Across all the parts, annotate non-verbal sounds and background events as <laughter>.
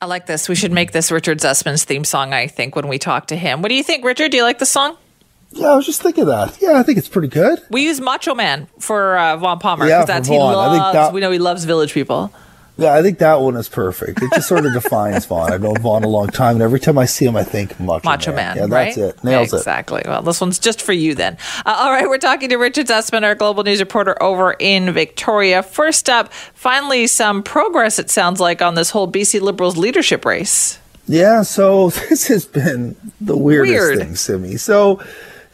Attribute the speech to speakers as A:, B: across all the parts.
A: I like this. We should make this Richard Zussman's theme song, I think, when we talk to him. What do you think, Richard? Do you like the song?
B: Yeah, I was just thinking that. Yeah, I think it's pretty good.
A: We use Macho Man for uh, Vaughn Palmer
B: Yeah,
A: because that's
B: for
A: he
B: Vaughn. I think
A: loves.
B: that-
A: we know he loves Village People.
B: Yeah, I think that one is perfect. It just sort of defines Vaughn. I've known Vaughn a long time, and every time I see him, I think Macho,
A: Macho Man,
B: Yeah,
A: right?
B: that's it. Nails it.
A: exactly. Well, this one's just for you then. Uh, all right, we're talking to Richard Zussman, our global news reporter over in Victoria. First up, finally some progress. It sounds like on this whole BC Liberals leadership race.
B: Yeah, so <laughs> this has been the weirdest
A: Weird.
B: thing, Simi. So,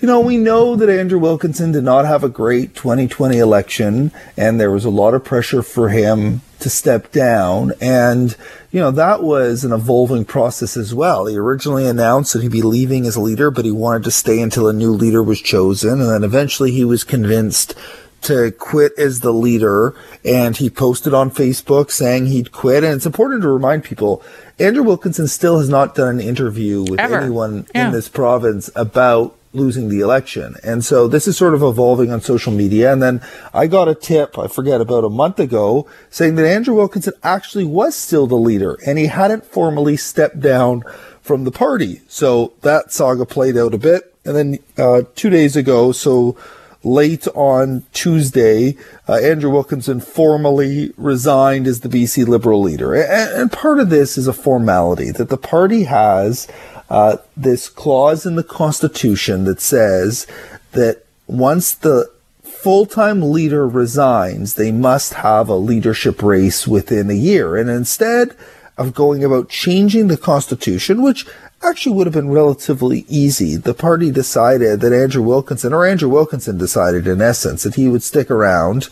B: you know, we know that Andrew Wilkinson did not have a great 2020 election, and there was a lot of pressure for him to step down. And, you know, that was an evolving process as well. He originally announced that he'd be leaving as leader, but he wanted to stay until a new leader was chosen. And then eventually he was convinced to quit as the leader and he posted on Facebook saying he'd quit. And it's important to remind people Andrew Wilkinson still has not done an interview with
A: Ever.
B: anyone
A: Yeah.
B: in this province about losing the election. And so this is sort of evolving on social media. And then I got a tip, I forget, about a month ago saying that Andrew Wilkinson actually was still the leader and he hadn't formally stepped down from the party. So that saga played out a bit. And then uh, two days ago, so late on Tuesday, uh, Andrew Wilkinson formally resigned as the BC Liberal leader. And, and part of this is a formality that the party has uh, this clause in the Constitution that says that once the full-time leader resigns, they must have a leadership race within a year. And instead of going about changing the Constitution, which actually would have been relatively easy, the party decided that Andrew Wilkinson, or Andrew Wilkinson decided in essence, that he would stick around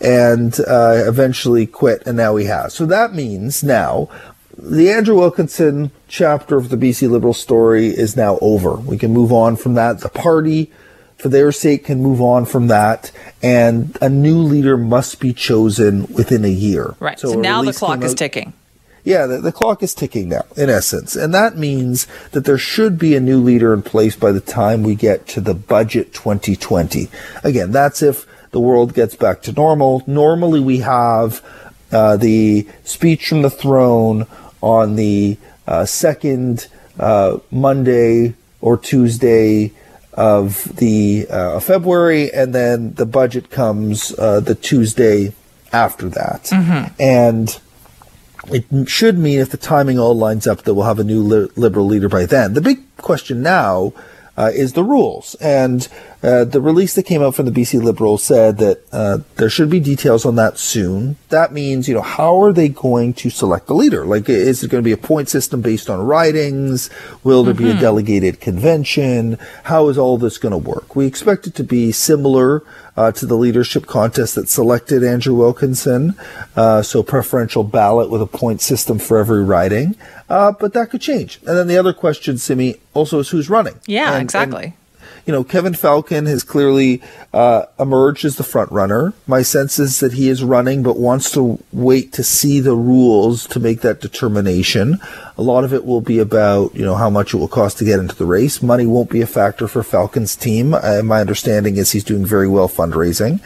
B: and uh, eventually quit, and now he has. So that means now the Andrew Wilkinson chapter of the BC Liberal story is now over. We can move on from that. The party, for their sake, can move on from that, and a new leader must be chosen within a year.
A: Right. So,
B: a
A: now the clock is
B: out-
A: ticking.
B: yeah, the, the clock is ticking now, in essence. And that means that there should be a new leader in place by the time we get to the budget 2020. Again, that's if the world gets back to normal. Normally, we have uh, the speech from the throne on the uh, second uh, Monday or Tuesday of the uh, February, and then the budget comes uh, the Tuesday after that. And it should mean if the timing all lines up that we'll have a new li- liberal leader by then. The big question now uh, is the rules. And uh, the release that came out from the BC Liberals said that uh, there should be details on that soon. That means, you know, how are they going to select the leader? Like, is it going to be a point system based on ridings? Will there be a delegated convention? How is all this going to work? We expect it to be similar uh, to the leadership contest that selected Andrew Wilkinson. Uh, so preferential ballot with a point system for every riding. Uh, but that could change. And then the other question, Simi, also is who's running.
A: Yeah,
B: And-
A: exactly.
B: and, you know, Kevin Falcon has clearly uh, emerged as the front runner. My sense is that he is running, but wants to wait to see the rules to make that determination. A lot of it will be about, you know, how much it will cost to get into the race. Money won't be a factor for Falcon's team. Uh, my understanding is he's doing very well fundraising.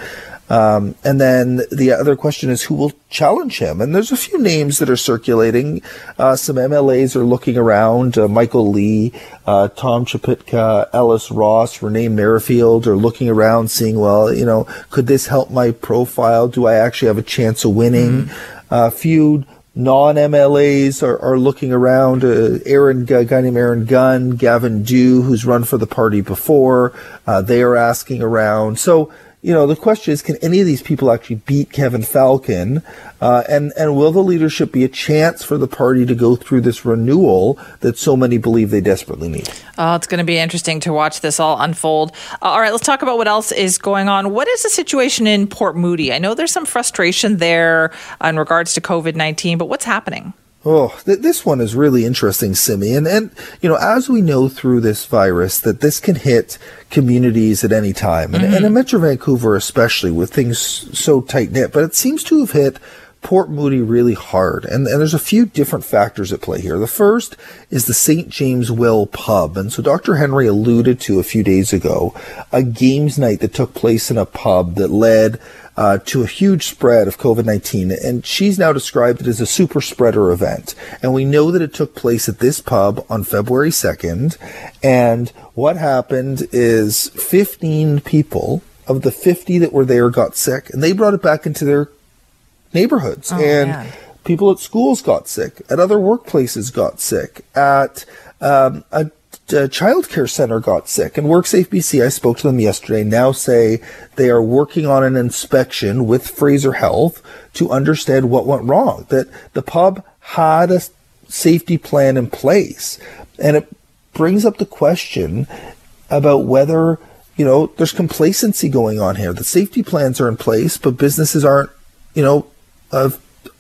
B: Um, and then the other question is who will challenge him? And there's a few names that are circulating. Uh, some MLAs are looking around. Uh, Michael Lee, uh, Tom Shypitka, Ellis Ross, Renee Merrifield are looking around, seeing, well, you know, could this help my profile? Do I actually have a chance of winning? A few non-MLAs are, are looking around. Uh, Aaron, a guy named Aaron Gunn, Gavin Dew, who's run for the party before, uh, they are asking around. So, you know, the question is, can any of these people actually beat Kevin Falcon? Uh, and, and will the leadership be a chance for the party to go through this renewal that so many believe they desperately need?
A: Oh, it's going to be interesting to watch this all unfold. Uh, all right, let's talk about what else is going on. What is the situation in Port Moody? I know there's some frustration there in regards to COVID 19, but what's happening?
B: Oh, th- this one is really interesting, Simi. And, and, you know, as we know through this virus, that this can hit communities at any time. And, and mm-hmm. in Metro Vancouver, especially with things so tight knit, but it seems to have hit Port Moody really hard. And, and there's a few different factors at play here. The first is the St. James Well pub. And so Dr. Henry alluded to a few days ago a games night that took place in a pub that led uh, to a huge spread of COVID 19. And she's now described it as a super spreader event. And we know that it took place at this pub on February 2nd. And what happened is 15 people of the 50 that were there got sick and they brought it back into their neighborhoods.
A: Oh,
B: and
A: man.
B: people at schools got sick, at other workplaces got sick, at um, a a child care center got sick and WorkSafe BC, I spoke to them yesterday, now say they are working on an inspection with Fraser Health to understand what went wrong. That the pub had a safety plan in place. And it brings up the question about whether, you know, there's complacency going on here. The safety plans are in place, but businesses aren't, you know, uh,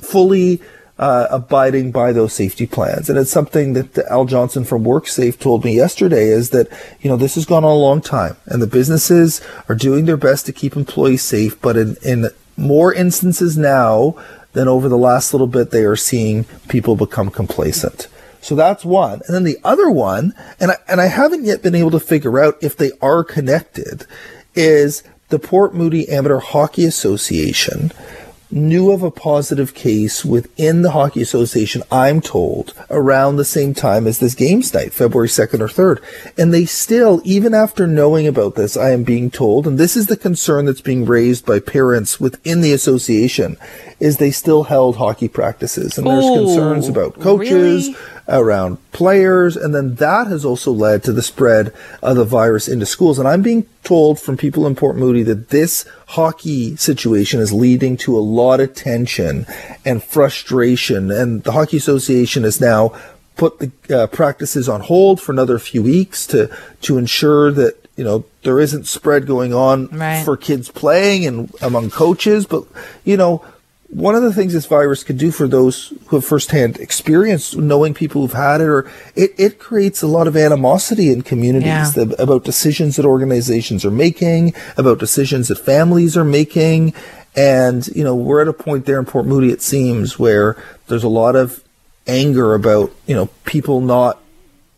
B: fully uh, abiding by those safety plans. And it's something that Al Johnson from WorkSafe told me yesterday is that, you know, this has gone on a long time and the businesses are doing their best to keep employees safe, but in, in more instances now than over the last little bit, they are seeing people become complacent. So that's one. And then the other one, and I, and I haven't yet been able to figure out if they are connected, is the Port Moody Amateur Hockey Association knew of a positive case within the Hockey Association, I'm told, around the same time as this games night, February 2nd or 3rd. And they still, even after knowing about this, I am being told, and this is the concern that's being raised by parents within the association, is they still held hockey practices. And there's concerns about coaches,
A: really?
B: Around players, and then that has also led to the spread of the virus into schools. And I'm being told from people in Port Moody that this hockey situation is leading to a lot of tension and frustration, and the Hockey Association has now put the uh, practices on hold for another few weeks to to ensure that you know there isn't spread going on
A: Right.
B: for kids playing and among coaches, but you know one of the things this virus could do for those who have firsthand experience knowing people who've had it or it, it creates a lot of animosity in communities
A: Yeah.
B: that- about decisions that organizations are making about decisions that families are making. And you know we're at a point there in port moody it seems where there's a lot of anger about you know people not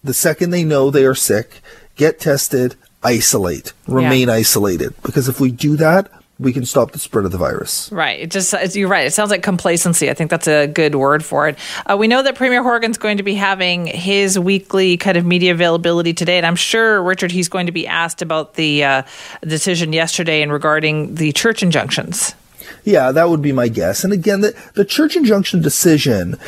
B: the second they know they are sick get tested isolate remain isolated. Because if we do that we can stop the spread of the virus
A: Right. It just you're right. It sounds like complacency. I think that's a good word for it. Uh, we know that Premier Horgan's going to be having his weekly kind of media availability today, and I'm sure Richard he's going to be asked about the uh, decision yesterday and regarding the church injunctions.
B: Yeah, that would be my guess. And again, the, the church injunction decision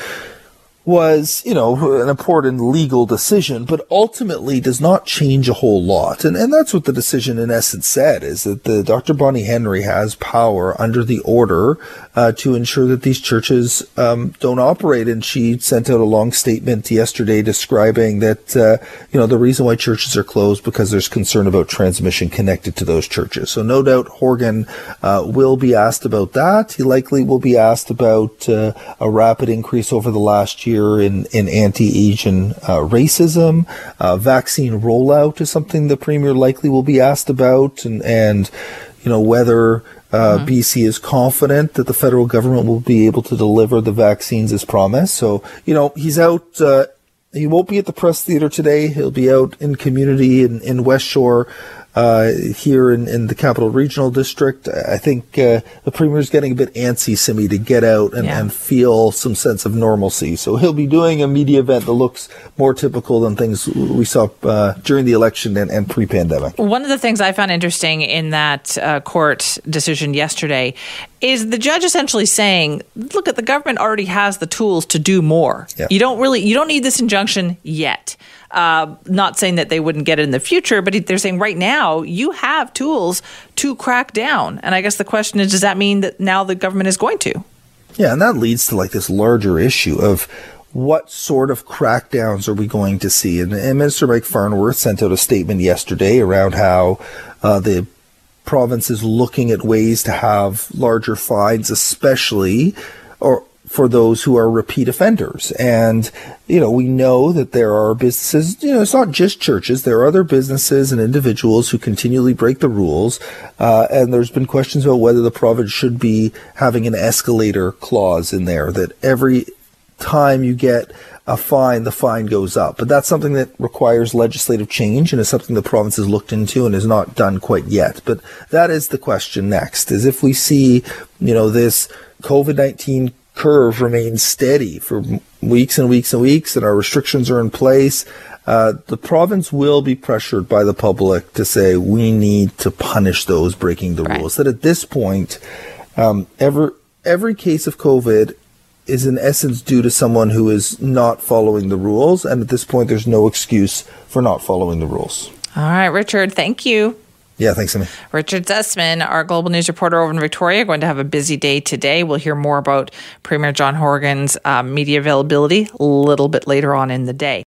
B: was, you know, an important legal decision, but ultimately does not change a whole lot. And, and that's what the decision in essence said is that the Dr. Bonnie Henry has power under the order uh, to ensure that these churches um, don't operate. And she sent out a long statement yesterday describing that, uh, you know, the reason why churches are closed because there's concern about transmission connected to those churches. So no doubt Horgan uh, will be asked about that. He likely will be asked about uh, a rapid increase over the last year in, in anti-Asian uh, racism. Uh, vaccine rollout is something the premier likely will be asked about, and and you know whether. Uh, BC is confident that the federal government will be able to deliver the vaccines as promised. So, you know, he's out, uh, he won't be at the press theater today. He'll be out in community in, in West Shore, uh, here in, in the Capital Regional District. I think uh, the Premier's getting a bit antsy, Simi, to get out and,
A: Yeah.
B: and feel some sense of normalcy. So he'll be doing a media event that looks more typical than things we saw uh, during the election and, and pre-pandemic.
A: One of the things I found interesting in that uh, court decision yesterday is the judge essentially saying, "Look, at the government already has the tools to do more.
B: Yeah.
A: You don't really, you don't need this injunction yet." Uh, not saying that they wouldn't get it in the future, but they're saying right now you have tools to crack down. And I guess the question is, does that mean that now the government is going to?
B: Yeah, and that leads to like this larger issue of what sort of crackdowns are we going to see? And, and Minister Mike Farnworth sent out a statement yesterday around how uh, the province is looking at ways to have larger fines, especially or for those who are repeat offenders. And, you know, we know that there are businesses, you know, it's not just churches. There are other businesses and individuals who continually break the rules. Uh, and there's been questions about whether the province should be having an escalator clause in there that every time you get a fine, the fine goes up. But that's something that requires legislative change and is something the province has looked into and is not done quite yet. But that is the question next, is if we see, you know, this COVID-19 curve remains steady for weeks and weeks and weeks and our restrictions are in place, uh, the province will be pressured by the public to say we need to punish those breaking the right. rules. That at this point, um, every, every case of COVID is in essence due to someone who is not following the rules. And at this point, there's no excuse for not following the rules.
A: All right, Richard, thank you.
B: Yeah, thanks, Amy.
A: Richard Zussman, our global news reporter over in Victoria, going to have a busy day today. We'll hear more about Premier John Horgan's uh, media availability a little bit later on in the day.